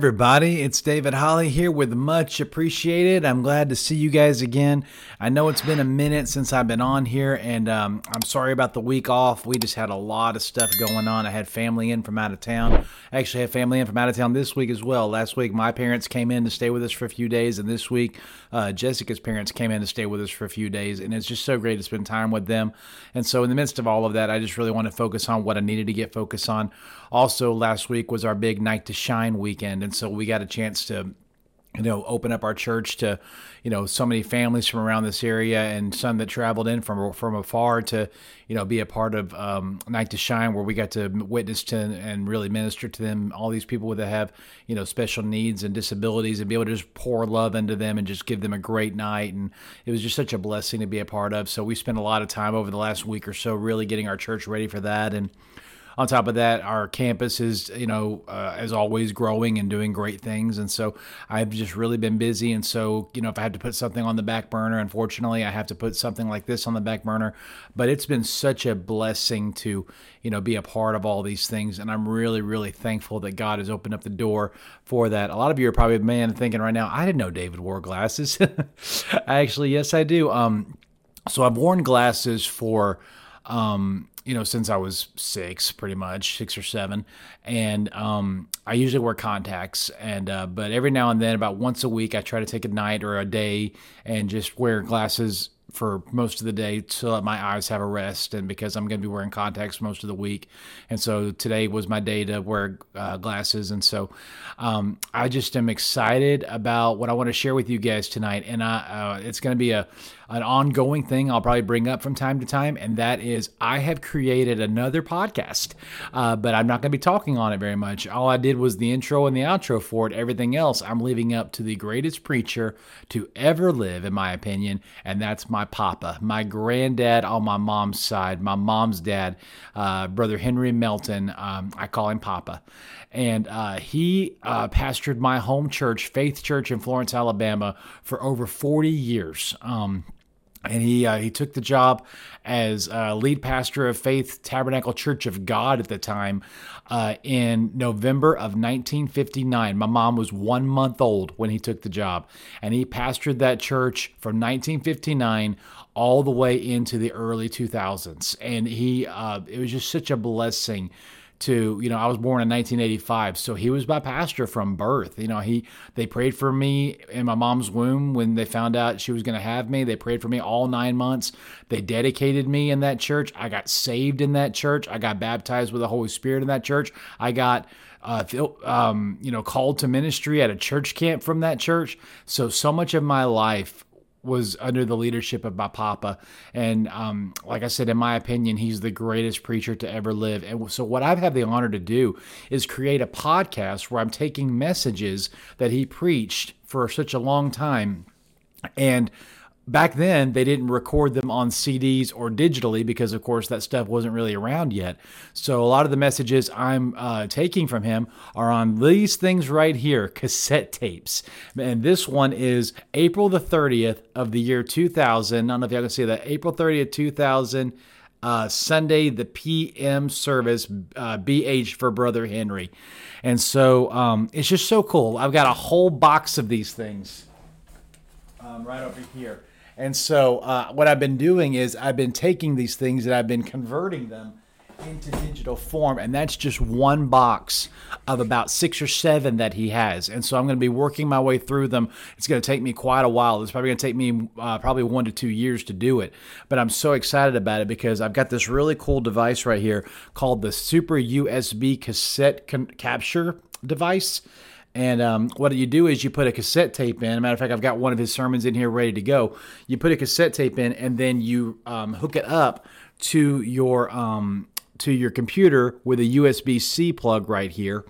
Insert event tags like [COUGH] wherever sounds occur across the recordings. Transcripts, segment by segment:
Everybody, it's David Holley here with Much Appreciated. I'm glad to see you guys again. I know it's been a minute since I've been on here, and um, I'm sorry about the week off. We just had a lot of stuff going on. I had family in from out of town. I actually had family in from out of town this week as well. Last week, my parents came in to stay with us for a few days, and this week, uh, Jessica's parents came in to stay with us for a few days, and it's just so great to spend time with them. And so, in the midst of all of that, I just really want to focus on what I needed to get focused on. Also, last week was our big Night to Shine weekend, and so we got a chance to you know open up our church to you know so many families from around this area and some that traveled in from from afar to you know be a part of um, night to shine where we got to witness to and really minister to them all these people that have you know special needs and disabilities and be able to just pour love into them and just give them a great night. And it was just such a blessing to be a part of. So we spent a lot of time over the last week or so really getting our church ready for that. And on top of that, our campus is, you know, uh, as always, growing and doing great things. And so I've just really been busy. And so, you know, if I had to put something on the back burner, unfortunately, I have to put something like this on the back burner. But it's been such a blessing to, you know, be a part of all these things. And I'm really, really thankful that God has opened up the door for that. A lot of you are probably, man, thinking right now, I didn't know David wore glasses. [LAUGHS] Actually, yes, I do. Um, so I've worn glasses for, um, you know, since I was six, pretty much six or seven, and um, I usually wear contacts. And uh, but every now and then, about once a week, I try to take a night or a day and just wear glasses for most of the day to let my eyes have a rest and because I'm going to be wearing contacts most of the week. And so today was my day to wear uh, glasses. And so um, I just am excited about what I want to share with you guys tonight. And I, uh, it's going to be a, an ongoing thing I'll probably bring up from time to time, and that is I have created another podcast, uh, but I'm not going to be talking on it very much. All I did was the intro and the outro for it. Everything else I'm leaving up to the greatest preacher to ever live, in my opinion, and that's my papa, my granddad on my mom's side, my mom's dad, uh, Brother Henry Melton. Um, I call him Papa and uh, he uh, pastored my home church, Faith Church in Florence, Alabama, for over 40 years. Um, and he uh, he took the job as uh, lead pastor of Faith Tabernacle Church of God at the time uh, in November of 1959. My mom was one month old when he took the job, and he pastored that church from 1959 all the way into the early 2000s. And he uh, it was just such a blessing to you know i was born in 1985 so he was my pastor from birth. You know he they prayed for me in my mom's womb when they found out she was going to have me. They prayed for me all nine months. They dedicated me in that church. I got saved in that church. I got baptized with the holy spirit in that church. I got uh, um, you know, called to ministry at a church camp from that church. So, so much of my life was under the leadership of my papa. And um, like I said, in my opinion, he's the greatest preacher to ever live. And so, what I've had the honor to do is create a podcast where I'm taking messages that he preached for such a long time and back then they didn't record them on CDs or digitally because of course that stuff wasn't really around yet. So a lot of the messages I'm uh, taking from him are on these things right here, cassette tapes. And this one is April the 30th of the year 2000. I don't know if y'all can see that. April 30th, 2000. Uh, Sunday, the PM service, uh, BH for Brother Henry. And so um, it's just so cool. I've got a whole box of these things um, right over here. And so, uh, what I've been doing is I've been taking these things and I've been converting them into digital form, and that's just one box of about six or seven that he has. And so, I'm going to be working my way through them. It's going to take me quite a while. It's probably going to take me uh, probably one to two years to do it. But I'm so excited about it because I've got this really cool device right here called the Super USB Cassette con- Capture device. And um, what you do is you put a cassette tape in. matter of fact, I've got one of his sermons in here ready to go. You put a cassette tape in, and then you um, hook it up to your um, to your computer with a USB C plug right here.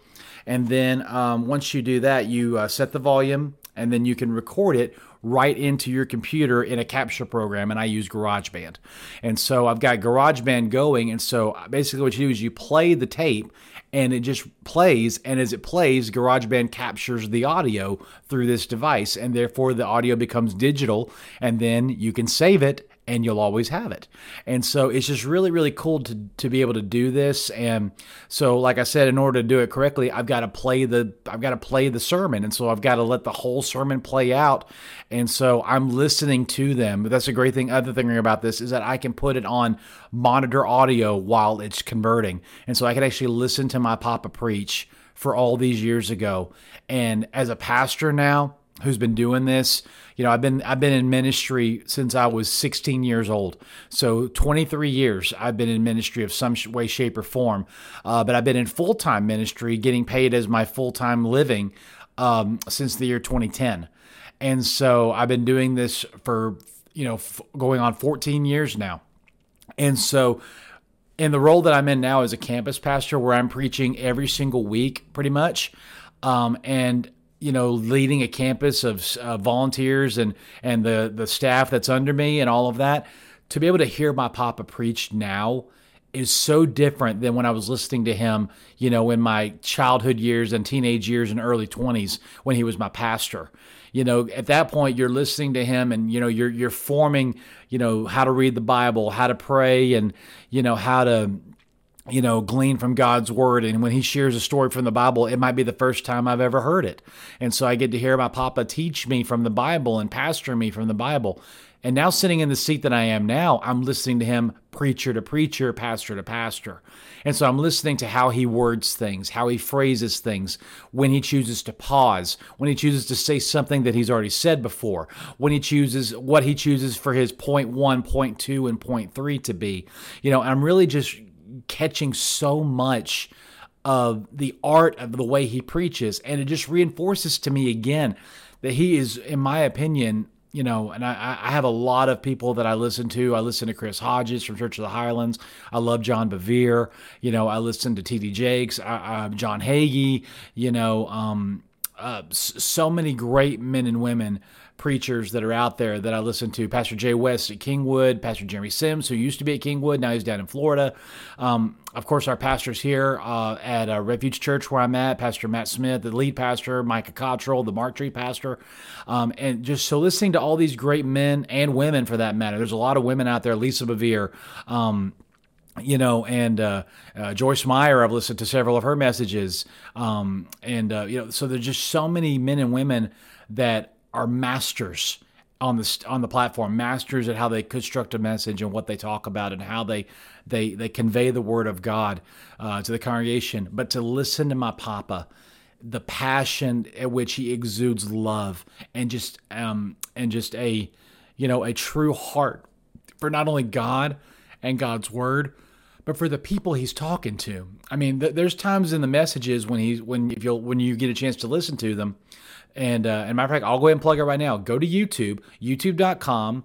And then um, once you do that, you uh, set the volume, and then you can record it right into your computer in a capture program and I use GarageBand. And so I've got GarageBand going and so basically what you do is you play the tape and it just plays and as it plays garageband captures the audio through this device and therefore the audio becomes digital and then you can save it and you'll always have it. And so it's just really, really cool to, to be able to do this. And so, like I said, in order to do it correctly, I've got to play the I've got to play the sermon. And so I've got to let the whole sermon play out. And so I'm listening to them. But that's a great thing. Other thing about this is that I can put it on monitor audio while it's converting. And so I can actually listen to my Papa preach for all these years ago. And as a pastor now, who's been doing this. You know, I've been I've been in ministry since I was 16 years old. So 23 years I've been in ministry of some way, shape, or form. Uh, but I've been in full time ministry, getting paid as my full time living um, since the year 2010. And so I've been doing this for you know f- going on 14 years now. And so in the role that I'm in now as a campus pastor, where I'm preaching every single week, pretty much. Um, and you know, leading a campus of uh, volunteers and and the the staff that's under me and all of that, to be able to hear my papa preach now is so different than when I was listening to him, you know, in my childhood years and teenage years and early 20s when he was my pastor. You know, at that point you're listening to him and you know you're you're forming, you know, how to read the Bible, how to pray and you know how to you know, glean from God's word. And when he shares a story from the Bible, it might be the first time I've ever heard it. And so I get to hear my papa teach me from the Bible and pastor me from the Bible. And now, sitting in the seat that I am now, I'm listening to him preacher to preacher, pastor to pastor. And so I'm listening to how he words things, how he phrases things, when he chooses to pause, when he chooses to say something that he's already said before, when he chooses what he chooses for his point one, point two, and point three to be. You know, I'm really just catching so much of the art of the way he preaches. And it just reinforces to me again that he is, in my opinion, you know, and I, I have a lot of people that I listen to. I listen to Chris Hodges from Church of the Highlands. I love John Bevere. You know, I listen to T.D. Jakes, uh, John Hagee. You know, um, uh, so many great men and women preachers that are out there that I listen to. Pastor Jay West at Kingwood, Pastor Jeremy Sims, who used to be at Kingwood, now he's down in Florida. Um, of course, our pastors here uh, at uh, Refuge Church, where I'm at, Pastor Matt Smith, the lead pastor, Micah Cottrell, the Mark Tree pastor. Um, and just so listening to all these great men and women for that matter. There's a lot of women out there, Lisa Bevere. Um, you know, and uh, uh, Joyce Meyer, I've listened to several of her messages, um, and uh, you know, so there's just so many men and women that are masters on the on the platform, masters at how they construct a message and what they talk about and how they they they convey the word of God uh, to the congregation. But to listen to my papa, the passion at which he exudes love and just um and just a you know a true heart for not only God and God's word, but for the people he's talking to. I mean, th- there's times in the messages when he's when if you'll when you get a chance to listen to them and uh, and matter of fact, I'll go ahead and plug it right now. Go to YouTube, youtube.com,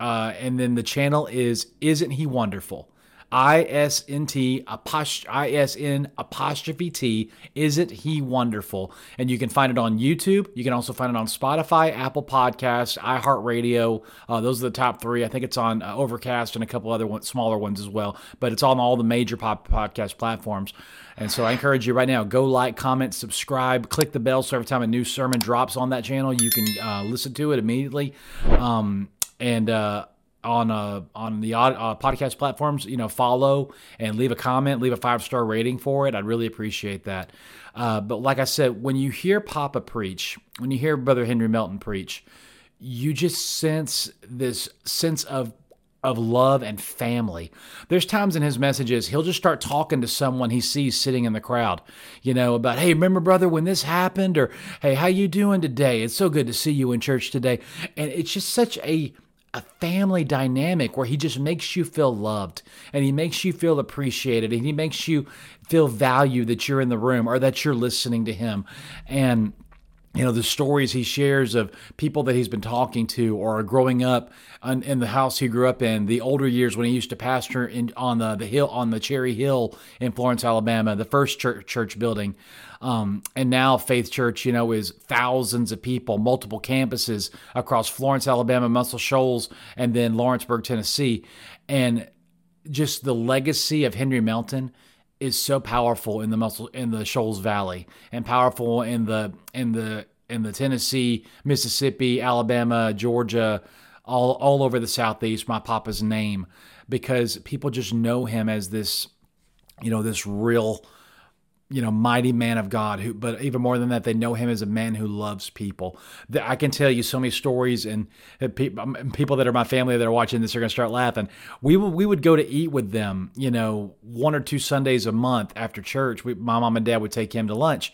uh, and then the channel is Isn't He Wonderful? I S N T I S N apostrophe T. Isn't he wonderful? And you can find it on YouTube. You can also find it on Spotify, Apple Podcasts, iHeartRadio. Uh, those are the top three. I think it's on uh, Overcast and a couple other one, smaller ones as well. But it's on all the major pop podcast platforms. And so I encourage you right now go like, comment, subscribe, click the bell so every time a new sermon drops on that channel, you can uh, listen to it immediately. Um, and uh, on uh, on the uh, podcast platforms, you know, follow and leave a comment, leave a five star rating for it. I'd really appreciate that. Uh, but like I said, when you hear Papa preach, when you hear Brother Henry Melton preach, you just sense this sense of of love and family. There's times in his messages he'll just start talking to someone he sees sitting in the crowd, you know, about, "Hey, remember brother when this happened?" or "Hey, how you doing today? It's so good to see you in church today." And it's just such a a family dynamic where he just makes you feel loved and he makes you feel appreciated and he makes you feel valued that you're in the room or that you're listening to him. And you know the stories he shares of people that he's been talking to or growing up in the house he grew up in the older years when he used to pastor in, on the, the hill on the cherry hill in florence alabama the first church, church building. Um, and now faith church you know is thousands of people multiple campuses across florence alabama muscle shoals and then lawrenceburg tennessee. And just the legacy of henry melton is so powerful in the muscle in the Shoals Valley and powerful in the in the in the Tennessee, Mississippi, Alabama, Georgia, all all over the southeast. My papa's name because people just know him as this, you know, this real you know, mighty man of God. Who, but even more than that, they know him as a man who loves people. I can tell you so many stories, and um, people that are my family that are watching this are going to start laughing. We would we would go to eat with them, you know, one or two Sundays a month after church. We, my mom and dad would take him to lunch,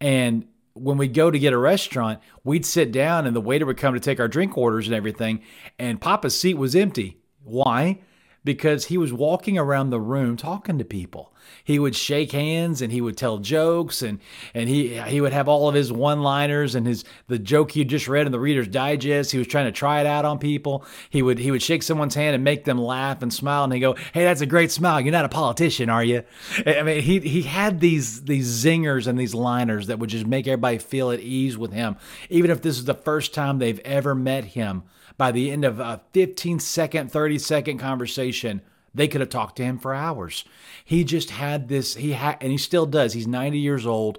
and when we go to get a restaurant, we'd sit down, and the waiter would come to take our drink orders and everything, and Papa's seat was empty. Why? Because he was walking around the room talking to people he would shake hands and he would tell jokes and and he he would have all of his one-liners and his the joke he just read in the Reader's Digest. He was trying to try it out on people. He would he would shake someone's hand and make them laugh and smile and he go, "Hey, that's a great smile. You're not a politician, are you?" I mean, he he had these these zingers and these liners that would just make everybody feel at ease with him, even if this is the first time they've ever met him. By the end of a 15 second, 30 second conversation, they could have talked to him for hours. He just had this, he had, and he still does. He's 90 years old,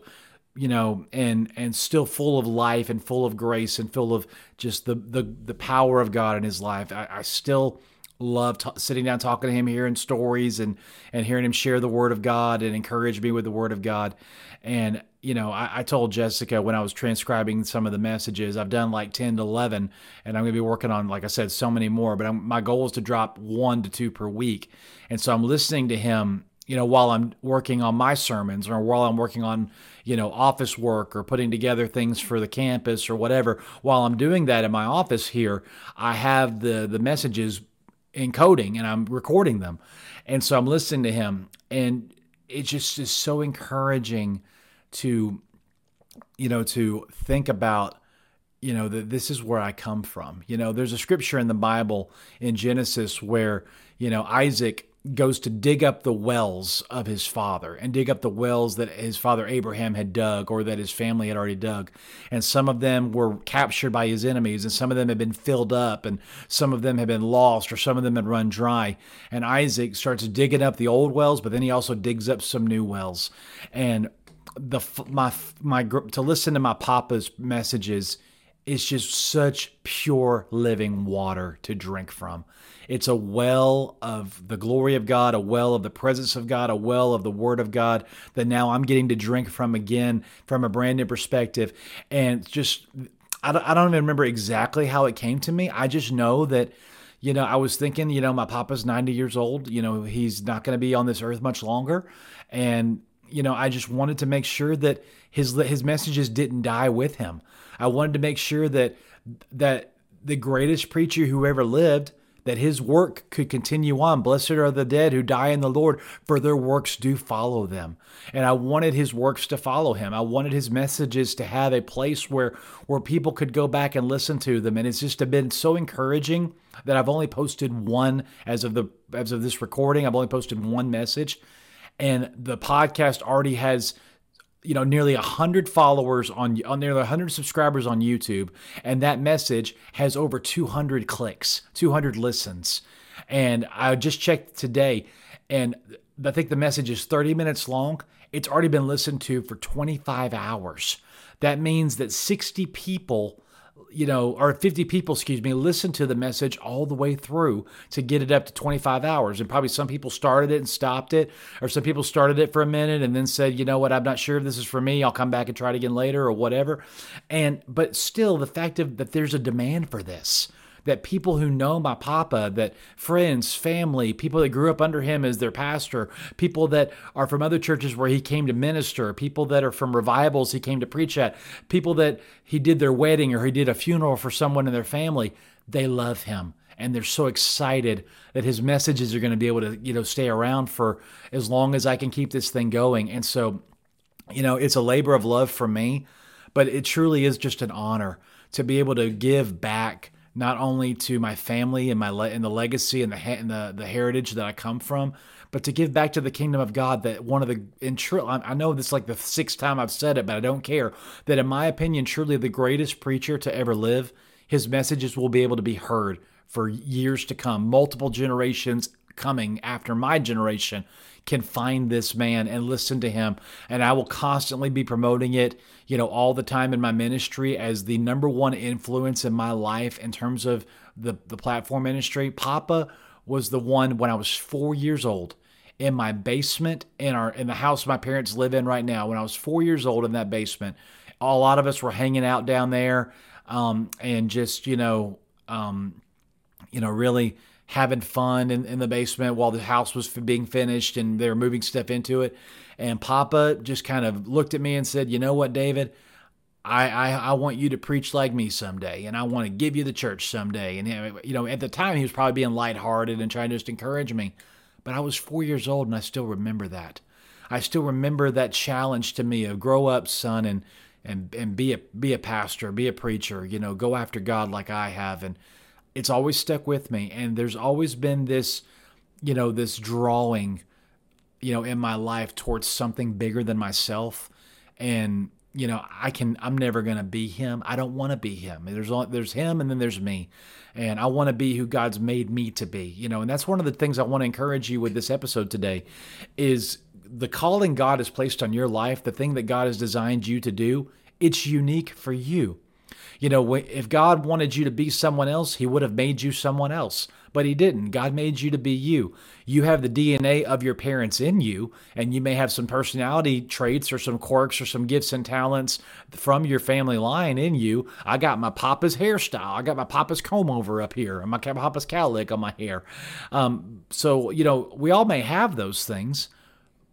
you know, and and still full of life and full of grace and full of just the the the power of God in his life. I, I still love t- sitting down talking to him, hearing stories and and hearing him share the Word of God and encourage me with the Word of God. And you know, I, I, told Jessica when I was transcribing some of the messages, I've done like 10 to 11, and I'm going to be working on, like I said, so many more. But I'm, my goal is to drop one to two per week. And so I'm listening to him, you know, while I'm working on my sermons or while I'm working on, you know, office work or putting together things for the campus or whatever. While I'm doing that in my office here, I have the, the messages encoding and I'm recording them. And so I'm listening to him, and it just is so encouraging to you know to think about you know that this is where I come from. You know, there's a scripture in the Bible in Genesis where, you know, Isaac goes to dig up the wells of his father and dig up the wells that his father Abraham had dug or that his family had already dug. And some of them were captured by his enemies and some of them had been filled up and some of them had been lost or some of them had run dry. And Isaac starts digging up the old wells, but then he also digs up some new wells. And the my my to listen to my papa's messages is just such pure living water to drink from. It's a well of the glory of God, a well of the presence of God, a well of the Word of God that now I'm getting to drink from again from a brand new perspective. And just, I don't, I don't even remember exactly how it came to me. I just know that you know, I was thinking, you know, my papa's 90 years old. You know, he's not going to be on this earth much longer. And you know, I just wanted to make sure that his his messages didn't die with him. I wanted to make sure that that the greatest preacher who ever lived that his work could continue on. Blessed are the dead who die in the Lord, for their works do follow them. And I wanted his works to follow him. I wanted his messages to have a place where where people could go back and listen to them. And it's just been so encouraging that I've only posted one as of the as of this recording. I've only posted one message and the podcast already has you know nearly 100 followers on, on nearly 100 subscribers on youtube and that message has over 200 clicks 200 listens. And i just checked today and i think the message is 30 minutes long. It's already been listened to for 25 hours. That means that 60 people you know, or 50 people, excuse me, listen to the message all the way through to get it up to 25 hours. And probably some people started it and stopped it, or some people started it for a minute and then said, you know what, I'm not sure if this is for me. I'll come back and try it again later or whatever. And, but still, the fact of that there's a demand for this that people who know my papa, that friends, family, people that grew up under him as their pastor, people that are from other churches where he came to minister, people that are from revivals he came to preach at, people that he did their wedding or he did a funeral for someone in their family, they love him and they're so excited that his messages are going to be able to you know stay around for as long as I can keep this thing going. And so, you know, it's a labor of love for me, but it truly is just an honor to be able to give back not only to my family and my le- and the legacy and the and the the heritage that I come from, but to give back to the kingdom of God. That one of the in I know this is like the sixth time I've said it, but I don't care. That in my opinion, truly the greatest preacher to ever live, his messages will be able to be heard for years to come, multiple generations coming after my generation can find this man and listen to him. And I will constantly be promoting it, you know, all the time in my ministry as the number one influence in my life in terms of the, the platform ministry. Papa was the one when I was four years old in my basement in our in the house my parents live in right now. When I was four years old in that basement, a lot of us were hanging out down there um, and just you know um, you know really having fun in, in the basement while the house was being finished and they were moving stuff into it. And Papa just kind of looked at me and said, "You know what, David." I, I, I want you to preach like me someday, and I want to give you the church someday. And you know, at the time, he was probably being lighthearted and trying to just encourage me. But I was four years old, and I still remember that. I still remember that challenge to me of grow up, son, and and and be a be a pastor, be a preacher. You know, go after God like I have, and it's always stuck with me. And there's always been this, you know, this drawing, you know, in my life towards something bigger than myself, and you know, I can I'm never going to be him. I don't want to be him. There's there's him and then there's me. And I want to be who God's made me to be. You know, and that's one of the things I want to encourage you with this episode today is the calling God has placed on your life, the thing that God has designed you to do, it's unique for you. You know, if God wanted you to be someone else, he would have made you someone else but he didn't. God made you to be you. You have the DNA of your parents in you, and you may have some personality traits or some quirks or some gifts and talents from your family line in you. I got my papa's hairstyle. I got my papa's comb over up here, and my papa's cowlick on my hair. Um, so, you know, we all may have those things.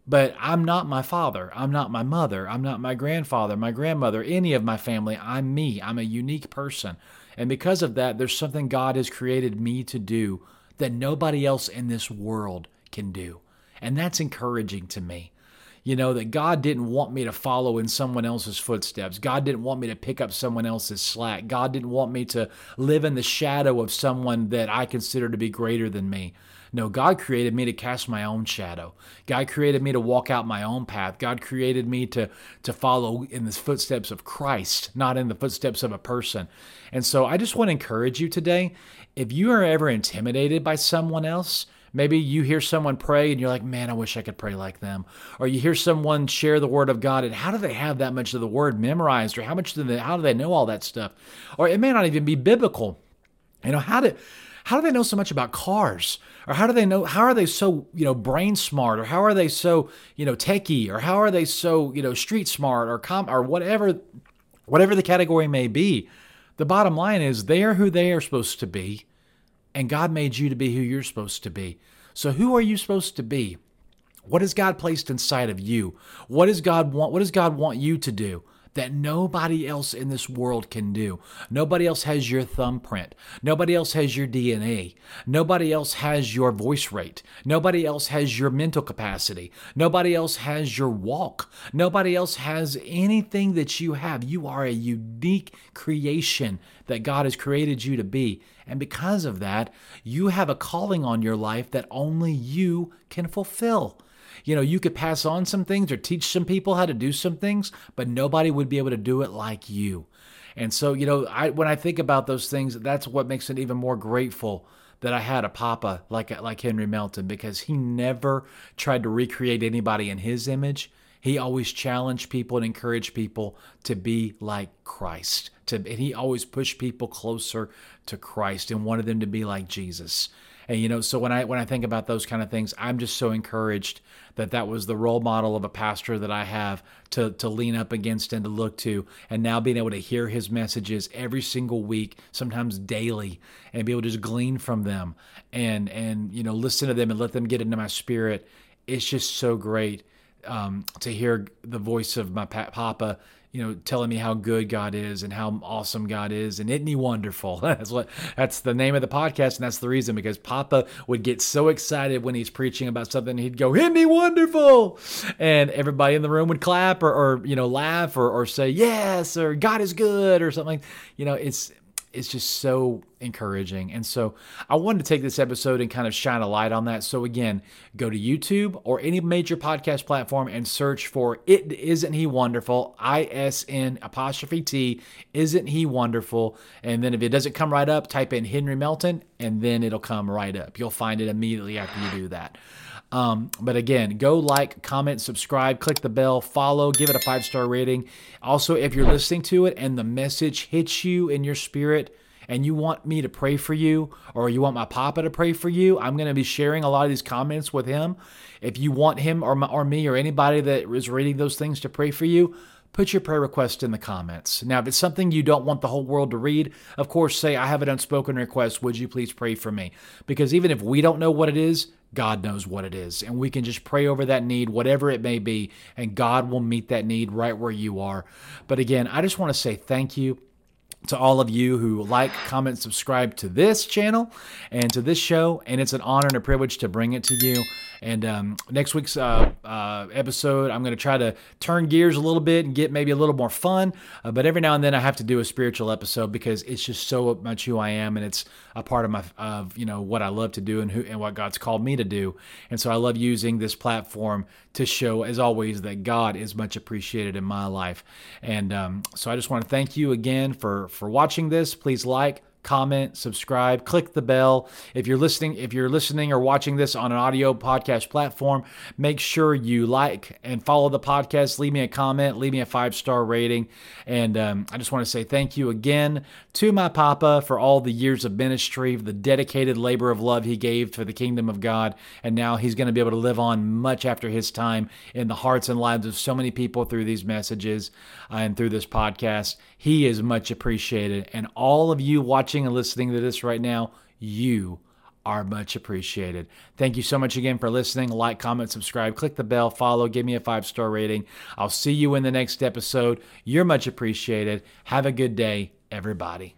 But I'm not my father. I'm not my mother. I'm not my grandfather, my grandmother, any of my family. I'm me. I'm a unique person. And because of that, there's something God has created me to do that nobody else in this world can do. And that's encouraging to me. You know, that God didn't want me to follow in someone else's footsteps. God didn't want me to pick up someone else's slack. God didn't want me to live in the shadow of someone that I consider to be greater than me. No, God created me to cast my own shadow. God created me to walk out my own path. God created me to, to follow in the footsteps of Christ, not in the footsteps of a person. And so I just want to encourage you today if you are ever intimidated by someone else, Maybe you hear someone pray and you're like, man, I wish I could pray like them. Or you hear someone share the word of God and how do they have that much of the word memorized? Or how much do they, how do they know all that stuff? Or it may not even be biblical. You know, how did, how do they know so much about cars? Or how do they know, how are they so, you know, brain smart? Or how are they so, you know, techie? Or how are they so, you know, street smart or com or whatever, whatever the category may be? The bottom line is they are who they are supposed to be. And God made you to be who you're supposed to be. So who are you supposed to be? What has God placed inside of you? What does God want? What does God want you to do? That nobody else in this world can do. Nobody else has your thumbprint. Nobody else has your DNA. Nobody else has your voice rate. Nobody else has your mental capacity. Nobody else has your walk. Nobody else has anything that you have. You are a unique creation that God has created you to be. And because of that, you have a calling on your life that only you can fulfill you know, you could pass on some things or teach some people how to do some things, but nobody would be able to do it like you. And so, you know, I when I think about those things, that's what makes it even more grateful that I had a papa like like Henry Melton because he never tried to recreate anybody in his image. He always challenged people and encouraged people to be like Christ. To, and he always pushed people closer to Christ and wanted them to be like Jesus. And you know, so when I when I think about those kind of things, I'm just so encouraged that that was the role model of a pastor that I have to to lean up against and to look to. And now being able to hear his messages every single week, sometimes daily, and be able to just glean from them and and you know listen to them and let them get into my spirit. It's just so great um, to hear the voice of my papa you know, telling me how good God is and how awesome God is, and isn't He wonderful? [LAUGHS] that's what that's the name of the podcast, and that's the reason because Papa would get so excited when he's preaching about something, he'd go, "Isn't He wonderful?" and everybody in the room would clap or, or you know laugh or, or say yes or God is good or something. You know, it's it's just so encouraging. And so I wanted to take this episode and kind of shine a light on that. So again, go to YouTube or any major podcast platform and search for It Isn't He Wonderful? I S N apostrophe T. Isn't He Wonderful? And then if it doesn't come right up, type in Henry Melton and then it'll come right up. You'll find it immediately after you do that. Um, but again, go like, comment, subscribe, click the bell, follow, give it a five star rating. Also, if you're listening to it and the message hits you in your spirit, and you want me to pray for you or you want my papa to pray for you, I'm going to be sharing a lot of these comments with him. If you want him or, my, or me or anybody that is reading those things to pray for you, put your prayer request in the comments. Now, if it's something you don't want the whole world to read, of course, say, I have an unspoken request. Would you please pray for me? Because even if we don't know what it is, God knows what it is. And we can just pray over that need, whatever it may be, and God will meet that need right where you are. But again, I just want to say thank you to all of you who like, comment, subscribe to this channel and to this show. And it's an honor and a privilege to bring it to you. And um, next week's uh, uh, episode, I'm going to try to turn gears a little bit and get maybe a little more fun. Uh, but every now and then, I have to do a spiritual episode because it's just so much who I am, and it's a part of my of you know what I love to do and who and what God's called me to do. And so I love using this platform to show, as always, that God is much appreciated in my life. And um, so I just want to thank you again for for watching this. Please like comment, subscribe, click the bell. If you're listening, if you're listening or watching this on an audio podcast platform, make sure you like and follow the podcast. Leave me a comment, leave me a five star rating, and um, I just want to say thank you again to my papa for all the years of ministry, the dedicated labor of love he gave for the kingdom of God, and now he's going to be able to live on much after his time in the hearts and lives of so many people through these messages uh, and through this podcast. He is much appreciated, and all of you watching watching and listening to this right now, you are much appreciated. Thank you so much again for listening. Like, comment, subscribe, click the bell, follow, give me a five star rating. I'll see you in the next episode. You're much appreciated. Have a good day, everybody.